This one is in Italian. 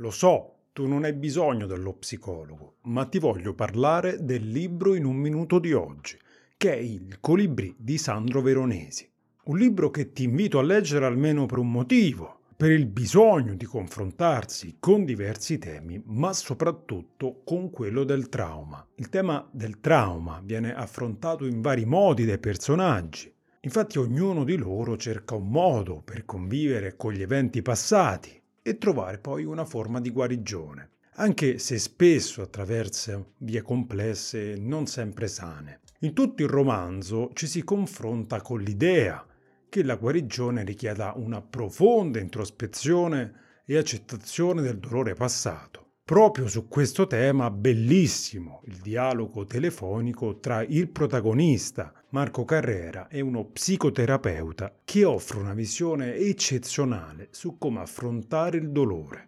Lo so, tu non hai bisogno dello psicologo, ma ti voglio parlare del libro in un minuto di oggi, che è Il Colibrì di Sandro Veronesi. Un libro che ti invito a leggere almeno per un motivo, per il bisogno di confrontarsi con diversi temi, ma soprattutto con quello del trauma. Il tema del trauma viene affrontato in vari modi dai personaggi. Infatti ognuno di loro cerca un modo per convivere con gli eventi passati e trovare poi una forma di guarigione, anche se spesso attraverso vie complesse non sempre sane. In tutto il romanzo ci si confronta con l'idea che la guarigione richieda una profonda introspezione e accettazione del dolore passato. Proprio su questo tema bellissimo il dialogo telefonico tra il protagonista Marco Carrera e uno psicoterapeuta che offre una visione eccezionale su come affrontare il dolore.